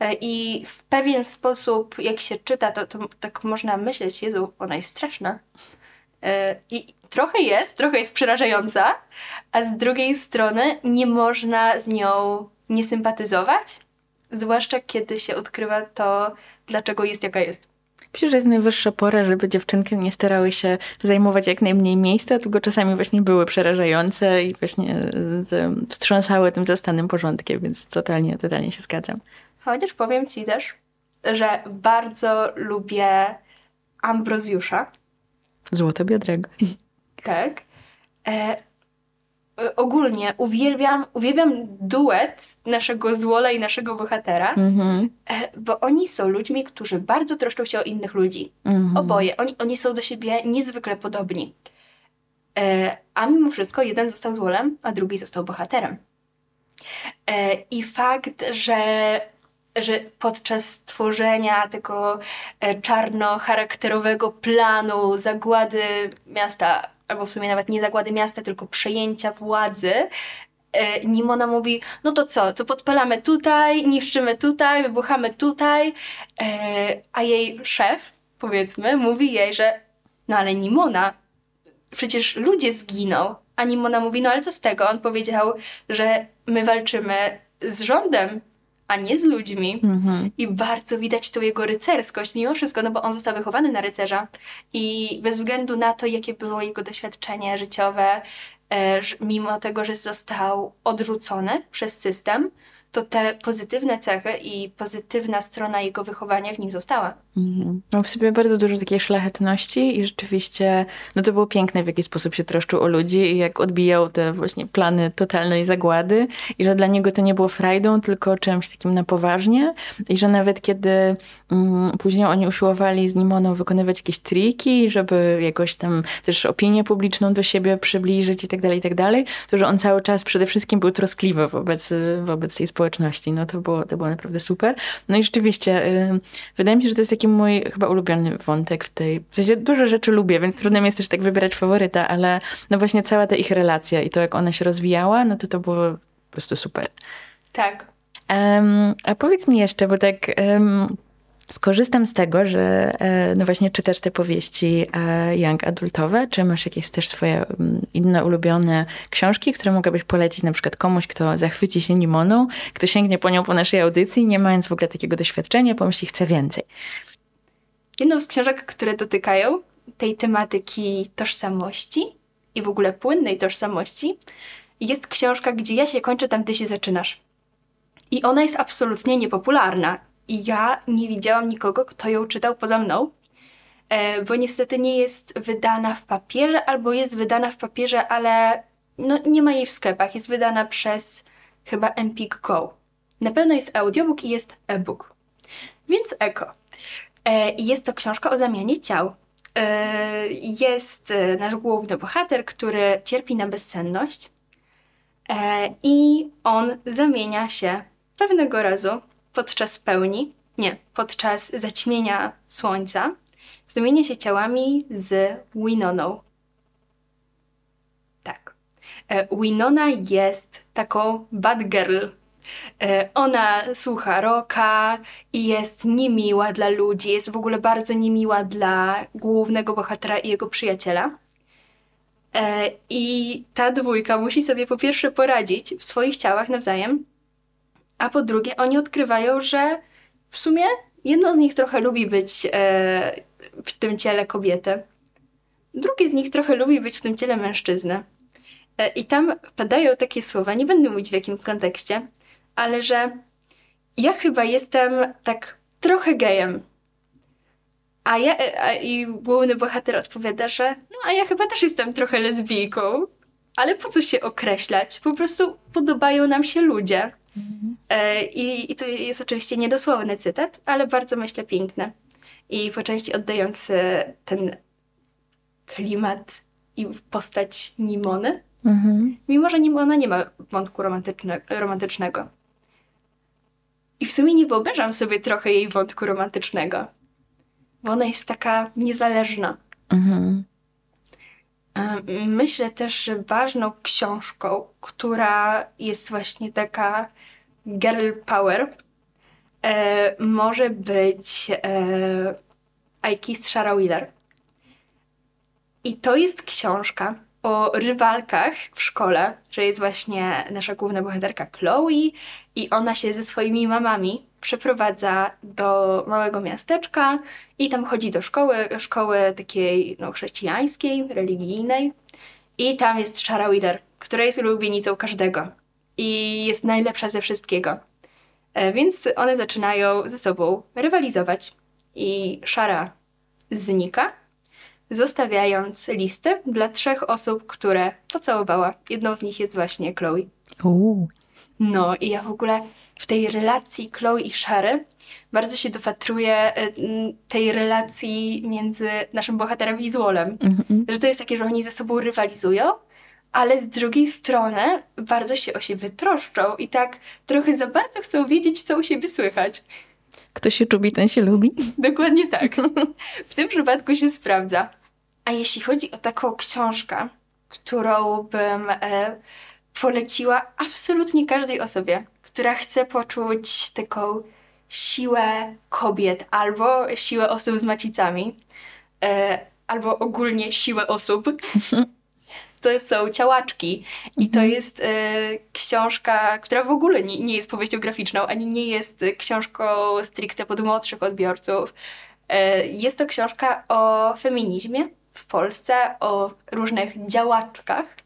E, I w pewien sposób, jak się czyta, to, to tak można myśleć, Jezu, ona jest straszna. E, I trochę jest, trochę jest przerażająca, a z drugiej strony nie można z nią nie sympatyzować, zwłaszcza kiedy się odkrywa to, dlaczego jest jaka jest. Myślę, że jest najwyższa pora, żeby dziewczynki nie starały się zajmować jak najmniej miejsca, tylko czasami właśnie były przerażające i właśnie e, wstrząsały tym zastanym porządkiem, więc totalnie, totalnie się zgadzam. Chociaż powiem ci też, że bardzo lubię Ambrozjusza. Złotobiodrego. Tak. E, E, ogólnie uwielbiam, uwielbiam duet naszego złola i naszego bohatera, mm-hmm. bo oni są ludźmi, którzy bardzo troszczą się o innych ludzi. Mm-hmm. Oboje. Oni, oni są do siebie niezwykle podobni. E, a mimo wszystko jeden został złolem, a drugi został bohaterem. I fakt, że że podczas tworzenia tego czarno-charakterowego planu zagłady miasta albo w sumie nawet nie zagłady miasta, tylko przejęcia władzy, e, Nimona mówi, no to co, to podpalamy tutaj, niszczymy tutaj, wybuchamy tutaj, e, a jej szef, powiedzmy, mówi jej, że no ale Nimona, przecież ludzie zginą. A Nimona mówi, no ale co z tego? On powiedział, że my walczymy z rządem, a nie z ludźmi. Mhm. I bardzo widać tą jego rycerskość mimo wszystko, no bo on został wychowany na rycerza i bez względu na to, jakie było jego doświadczenie życiowe, e, mimo tego, że został odrzucony przez system, to te pozytywne cechy i pozytywna strona jego wychowania w nim została. Mhm. No w sobie bardzo dużo takiej szlachetności i rzeczywiście, no to było piękne, w jaki sposób się troszczył o ludzi i jak odbijał te właśnie plany totalnej zagłady i że dla niego to nie było frajdą, tylko czymś takim na poważnie i że nawet kiedy mm, później oni usiłowali z Nimoną wykonywać jakieś triki, żeby jakoś tam też opinię publiczną do siebie przybliżyć i tak dalej, i tak dalej, to że on cały czas przede wszystkim był troskliwy wobec, wobec tej społeczności. No to było, to było naprawdę super. No i rzeczywiście, yy, wydaje mi się, że to jest taki taki mój chyba ulubiony wątek w tej... W sensie dużo rzeczy lubię, więc trudno mi jest też tak wybierać faworyta, ale no właśnie cała ta ich relacja i to, jak ona się rozwijała, no to to było po prostu super. Tak. Um, a powiedz mi jeszcze, bo tak... Um, skorzystam z tego, że e, no właśnie czytasz te powieści e, young adultowe, czy masz jakieś też swoje mm, inne ulubione książki, które mogłabyś polecić na przykład komuś, kto zachwyci się Nimoną, kto sięgnie po nią po naszej audycji, nie mając w ogóle takiego doświadczenia, pomyśli, chce więcej. Jedną z książek, które dotykają tej tematyki tożsamości i w ogóle płynnej tożsamości, jest książka, gdzie ja się kończę tam, gdzie się zaczynasz. I ona jest absolutnie niepopularna. I ja nie widziałam nikogo, kto ją czytał poza mną, e, bo niestety nie jest wydana w papierze, albo jest wydana w papierze, ale no, nie ma jej w sklepach. Jest wydana przez chyba Empik Go. Na pewno jest audiobook i jest e-book. Więc eko. E, jest to książka o zamianie ciał. E, jest nasz główny bohater, który cierpi na bezsenność i on zamienia się pewnego razu podczas pełni, nie, podczas zaćmienia słońca, zamienia się ciałami z Winoną. Tak. Winona jest taką bad girl E, ona słucha roka i jest niemiła dla ludzi, jest w ogóle bardzo niemiła dla głównego bohatera i jego przyjaciela. E, I ta dwójka musi sobie po pierwsze poradzić w swoich ciałach nawzajem, a po drugie oni odkrywają, że w sumie jedno z nich trochę lubi być e, w tym ciele kobiety, drugi z nich trochę lubi być w tym ciele mężczyzny. E, I tam padają takie słowa, nie będę mówić w jakim kontekście, ale że ja chyba jestem tak trochę gejem. A ja, e, a, i główny bohater odpowiada, że no a ja chyba też jestem trochę lesbijką. Ale po co się określać? Po prostu podobają nam się ludzie. E, I, I to jest oczywiście niedosłowny cytat, ale bardzo myślę piękny. I po części oddający ten klimat i postać Nimony. Mhm. Mimo, że Nimona nie ma wątku romantyczne, romantycznego. I w sumie nie wyobrażam sobie trochę jej wątku romantycznego. Bo ona jest taka niezależna. Mhm. E, Myślę też, że ważną książką, która jest właśnie taka girl power, e, może być e, I Kissed Sarah Wheeler. I to jest książka o rywalkach w szkole, że jest właśnie nasza główna bohaterka Chloe i ona się ze swoimi mamami przeprowadza do małego miasteczka i tam chodzi do szkoły, szkoły takiej no, chrześcijańskiej, religijnej. I tam jest Shara Wheeler, która jest ulubienicą każdego i jest najlepsza ze wszystkiego. E, Więc one zaczynają ze sobą rywalizować i Shara znika, zostawiając listy dla trzech osób, które pocałowała. Jedną z nich jest właśnie Chloe. No i ja w ogóle w tej relacji Chloe i Shary bardzo się dopatruję e, tej relacji między naszym bohaterem i Złolem. Mhm. Że to jest takie, że oni ze sobą rywalizują, ale z drugiej strony bardzo się o siebie troszczą i tak trochę za bardzo chcą wiedzieć, co u siebie słychać. Kto się czubi, ten się lubi. Dokładnie tak. W tym przypadku się sprawdza. A jeśli chodzi o taką książkę, którą bym e, poleciła absolutnie każdej osobie, która chce poczuć taką siłę kobiet albo siłę osób z macicami, e, albo ogólnie siłę osób, to są ciałaczki. I to jest e, książka, która w ogóle nie, nie jest powieścią graficzną, ani nie jest e, książką stricte pod młodszych odbiorców. E, jest to książka o feminizmie w Polsce, o różnych działaczkach.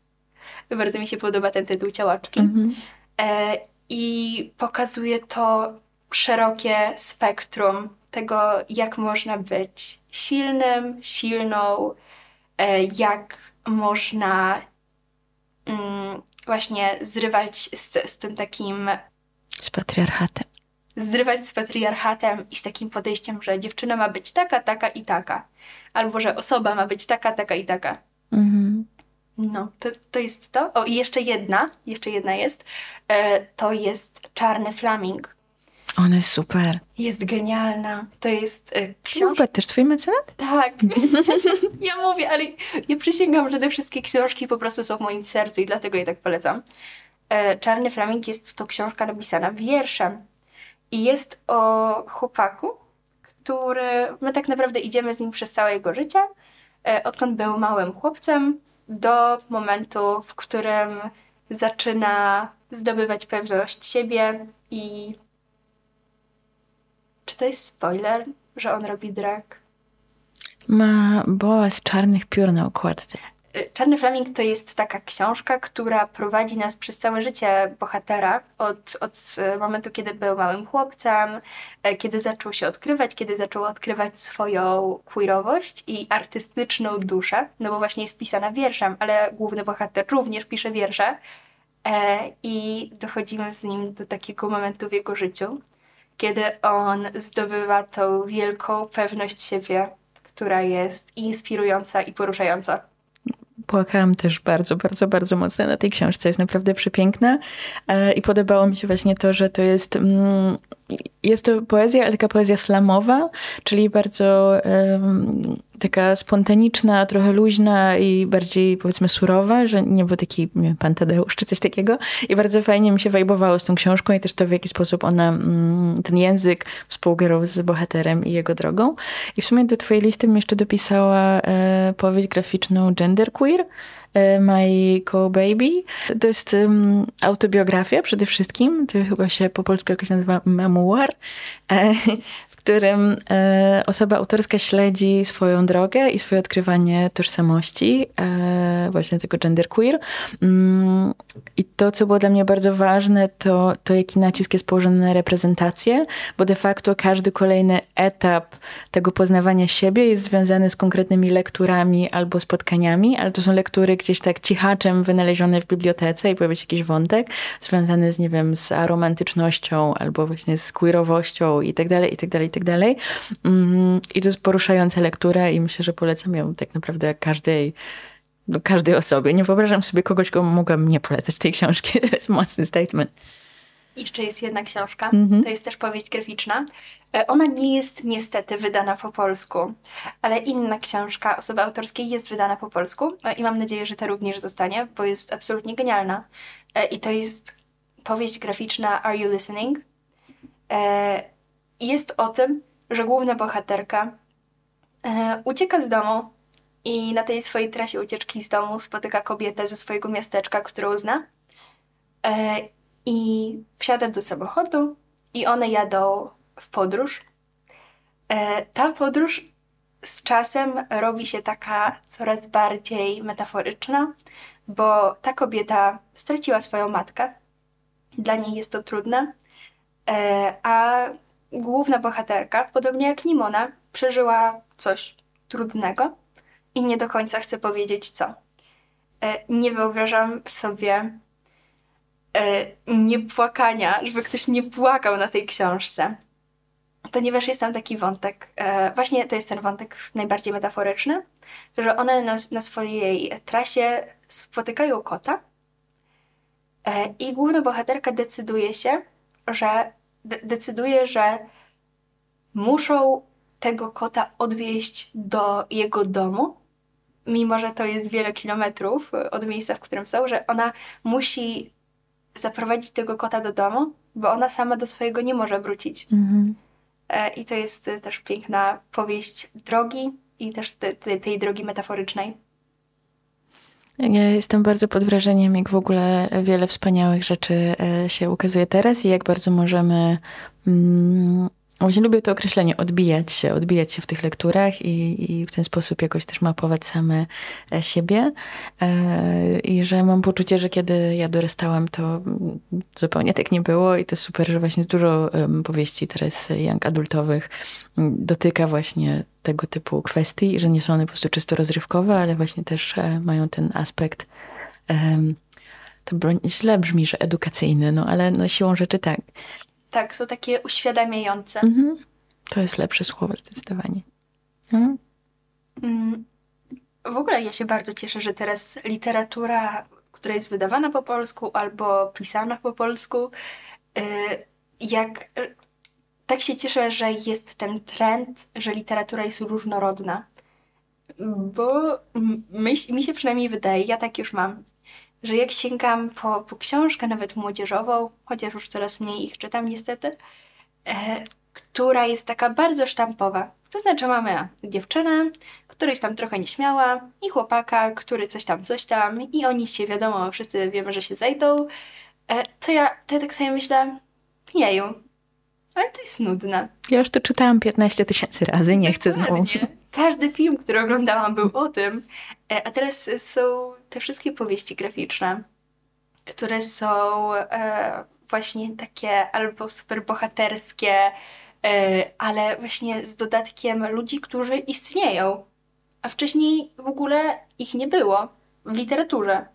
Bardzo mi się podoba ten tytuł Ciałaczki. Mhm. E, I pokazuje to szerokie spektrum tego, jak można być silnym, silną, jak można mm, właśnie zrywać z, z tym takim, Z patriarchatem. zrywać z patriarchatem i z takim podejściem, że dziewczyna ma być taka, taka i taka. Albo, że osoba ma być taka, taka i taka. Mhm. No, to, to jest to. O, i jeszcze jedna, jeszcze jedna jest. E, to jest Czarny Flaming. Ona jest super. Jest genialna. To jest e, książka. Też twój mecenat? Tak. ja mówię, ale ja przysięgam, że te wszystkie książki po prostu są w moim sercu i dlatego je tak polecam. E, Czarny Flaming jest to książka napisana wierszem. I jest o chłopaku, który my tak naprawdę idziemy z nim przez całe jego życie, e, odkąd był małym chłopcem, do momentu, w którym zaczyna zdobywać pewność siebie i. Czy to jest spoiler, że on robi drag? Ma boa z czarnych piór na okładce. Y, Czarny Flaming to jest taka książka, która prowadzi nas przez całe życie bohatera, od, od e, momentu, kiedy był małym chłopcem, e, kiedy zaczął się odkrywać, kiedy zaczął odkrywać swoją queerowość i artystyczną duszę, no bo właśnie jest pisana wierszem, ale główny bohater również pisze wiersze. E, I dochodzimy z nim do takiego momentu w jego życiu, kiedy on zdobywa tą wielką pewność siebie, która jest inspirująca i poruszająca. Płakałam też bardzo, bardzo, bardzo mocno na tej książce. Jest naprawdę przepiękna E, i podobało mi się właśnie to, że to jest, mm, jest to poezja, ale taka poezja slamowa, czyli bardzo em, taka spontaniczna, trochę luźna i bardziej powiedzmy surowa, że nie był taki nie wiem, pan Tadeusz czy coś takiego. I bardzo fajnie mi się wajbowało z tą książką i też to w jaki sposób ona, mm, ten język współgrał z bohaterem i jego drogą. I w sumie do twojej listy mi jeszcze dopisała e, powieść graficzną Genderqueer, My Co Baby. To jest um, autobiografia przede wszystkim. To chyba się po polsku jakoś nazywa memoir, w którym e, osoba autorska śledzi swoją drogę i swoje odkrywanie tożsamości, e, właśnie tego genderqueer. Mm, I to, co było dla mnie bardzo ważne, to, to jaki nacisk jest położony na reprezentację, bo de facto każdy kolejny etap tego poznawania siebie jest związany z konkretnymi lekturami albo spotkaniami, ale to są lektury gdzieś tak cichaczem wynalezione w bibliotece i pojawia się jakiś wątek związany z, nie wiem, z aromantycznością albo właśnie z queerowością i tak dalej, i tak dalej, i tak dalej. Mm, I to jest poruszająca lektura i myślę, że polecam ją tak naprawdę każdej do każdej osobie. Nie wyobrażam sobie kogoś, komu mogłabym nie polecać tej książki. To jest mocny statement. Jeszcze jest jedna książka, to jest też powieść graficzna. E, Ona nie jest niestety wydana po polsku, ale inna książka osoby autorskiej jest wydana po polsku e, i mam nadzieję, że ta również zostanie, bo jest absolutnie genialna. E, I to jest powieść graficzna Are You Listening? Jest o tym, że główna bohaterka e, ucieka z domu i na tej swojej trasie ucieczki z domu spotyka kobietę ze swojego miasteczka, którą zna. E, I wsiada do samochodu i one jadą w podróż. E, ta podróż z czasem robi się taka coraz bardziej metaforyczna, bo ta kobieta straciła swoją matkę. Dla niej jest to trudne, a główna bohaterka, podobnie jak Nimona, przeżyła coś trudnego i nie do końca chce powiedzieć co. E, Nie wyobrażam sobie e, nie płakania, żeby ktoś nie płakał na tej książce. Ponieważ jest tam taki wątek, e, właśnie to jest ten wątek najbardziej metaforyczny, że one na, na swojej trasie spotykają kota i główna bohaterka decyduje się, że decyduje, że muszą tego kota odwieźć do jego domu, mimo że to jest wiele kilometrów e, od miejsca, w którym są, że ona musi zaprowadzić tego kota do domu, bo ona sama do swojego nie może wrócić. E, I to jest e, też piękna powieść drogi i też te, te, tej drogi metaforycznej. Ja jestem bardzo pod wrażeniem, jak w ogóle wiele wspaniałych rzeczy e, się ukazuje teraz i jak bardzo możemy. Właśnie lubię to określenie, odbijać się, odbijać się w tych lekturach i, i w ten sposób jakoś też mapować same e, siebie. E, I że mam poczucie, że kiedy ja dorastałam, to zupełnie tak nie było i to super, że właśnie dużo powieści teraz young adultowych dotyka właśnie tego typu kwestii, że nie są one po prostu czysto rozrywkowe, ale właśnie też e, mają ten aspekt to źle brzmi, że edukacyjny, no ale no, siłą rzeczy tak. Tak, są takie uświadamiające. Mhm. To jest lepsze słowo zdecydowanie. Mhm. W ogóle ja się bardzo cieszę, że teraz literatura, która jest wydawana po polsku albo pisana po polsku, y, jak tak się cieszę, że jest ten trend, że literatura jest różnorodna. Bo mi, mi się przynajmniej wydaje, ja tak już mam, że jak sięgam po, po książkę, nawet młodzieżową, chociaż już coraz mniej ich czytam niestety, e, która jest taka bardzo sztampowa. To znaczy mamy dziewczynę, która jest tam trochę nieśmiała i chłopaka, który coś tam, coś tam i oni się, wiadomo, wszyscy wiemy, że się zejdą. E, to ja, to ja tak sobie myślę, jeju, ale to jest nudne. Ja już to czytałam 15 tysięcy razy, nie chcę znowu. Każdy film, który oglądałam, był o tym. E, A teraz są te wszystkie powieści graficzne, które są e, właśnie takie albo super bohaterskie, e, ale właśnie z dodatkiem ludzi, którzy istnieją. A wcześniej w ogóle ich nie było w literaturze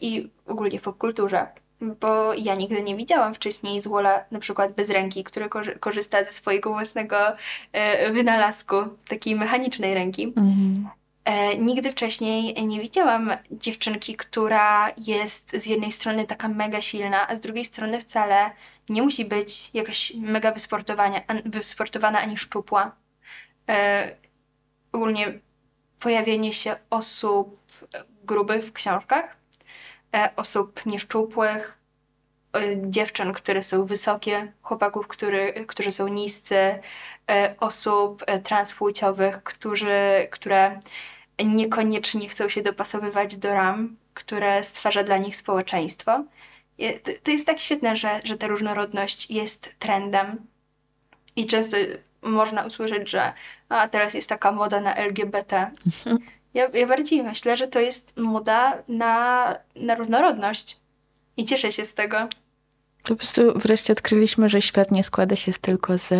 i ogólnie w popkulturze. Bo ja nigdy nie widziałam wcześniej Zwola na przykład bez ręki, który korzy- korzysta ze swojego własnego e, wynalazku, takiej mechanicznej ręki. Mhm. E, nigdy wcześniej nie widziałam dziewczynki, która jest z jednej strony taka mega silna, a z drugiej strony wcale nie musi być jakaś mega wysportowana ani szczupła. E, ogólnie pojawienie się osób grubych w książkach, osób nieszczupłych, e, dziewczyn, które są wysokie, chłopaków, który, którzy są niscy, e, osób e, transpłciowych, którzy, które niekoniecznie chcą się dopasowywać do ram, które stwarza dla nich społeczeństwo. To jest tak świetne, że, że ta różnorodność jest trendem i często można usłyszeć, że a teraz jest taka moda na LGBT. Ja, ja bardziej myślę, że to jest moda na, na różnorodność i cieszę się z tego. Po prostu wreszcie odkryliśmy, że świat nie składa się tylko z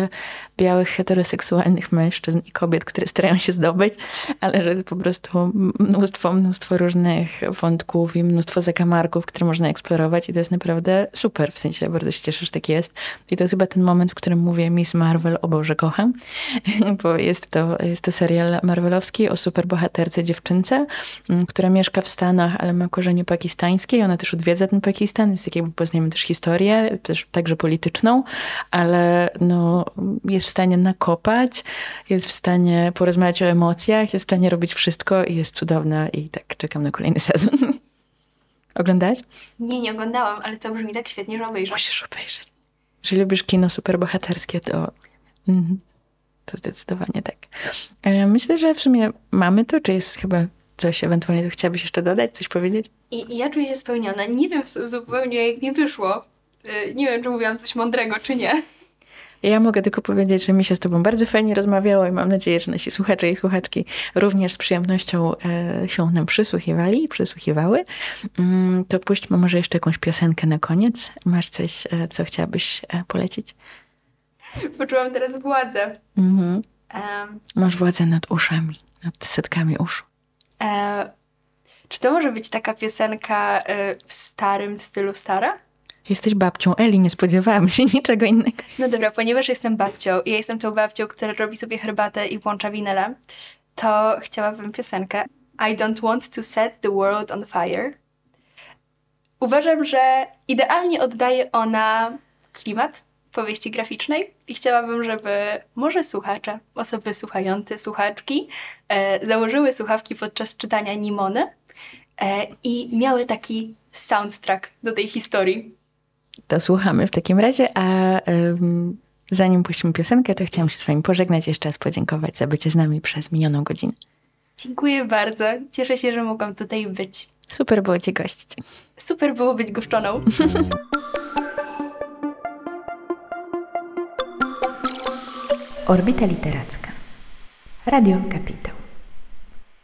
białych, heteroseksualnych mężczyzn i kobiet, które starają się zdobyć, ale że po prostu mnóstwo, mnóstwo różnych wątków i mnóstwo zakamarków, które można eksplorować i to jest naprawdę super. W sensie bardzo się cieszę, że tak jest. I to jest chyba ten moment, w którym mówię Miss Marvel, o Boże, kocham, bo jest to, jest to serial marvelowski o superbohaterce dziewczynce, która mieszka w Stanach, ale ma korzenie pakistańskie i ona też odwiedza ten Pakistan, więc tak jakby poznajemy też historię też także polityczną, ale no, jest w stanie nakopać, jest w stanie porozmawiać o emocjach, jest w stanie robić wszystko i jest cudowna i tak czekam na kolejny sezon. Oglądałaś? Nie, nie oglądałam, ale to brzmi tak świetnie, że obejrzę. Musisz obejrzeć. Jeżeli lubisz kino superbohaterskie, to... Mm, to zdecydowanie tak. E, myślę, że w sumie mamy to, czy jest chyba coś ewentualnie, to chciałabyś jeszcze dodać, coś powiedzieć? I, i ja czuję się spełniona. Nie wiem zupełnie, jak mi wyszło. Y, nie wiem, czy mówiłam coś mądrego, czy nie. Ja mogę tylko powiedzieć, że mi się z Tobą bardzo fajnie rozmawiało i mam nadzieję, że nasi słuchacze i słuchaczki również z przyjemnością e, się nam przysłuchiwali i przysłuchiwały. Mm, to puśćmy może jeszcze jakąś piosenkę na koniec. Masz coś, e, co chciałabyś e, polecić? Poczułam teraz władzę. Mhm. Um, Masz władzę nad uszami, nad setkami uszu. E, czy to może być taka piosenka w starym stylu stara? Jesteś babcią Eli, nie spodziewałam się niczego innego. No dobra, ponieważ jestem babcią i ja jestem tą babcią, która robi sobie herbatę i włącza winyle, to chciałabym piosenkę I don't want to set the world on fire. Uważam, że idealnie oddaje ona klimat powieści graficznej i chciałabym, żeby może słuchacze, osoby słuchające, słuchaczki e, założyły słuchawki podczas czytania Nimony e, i miały taki soundtrack do tej historii. To słuchamy w takim razie, a um, zanim puścimy piosenkę, to chciałam się z Wami pożegnać, jeszcze raz podziękować za bycie z nami przez minioną godzinę. Dziękuję bardzo. Cieszę się, że mogłam tutaj być. Super było Cię gościć. Super było być goszczoną. Orbita Literacka. Radio Kapitał.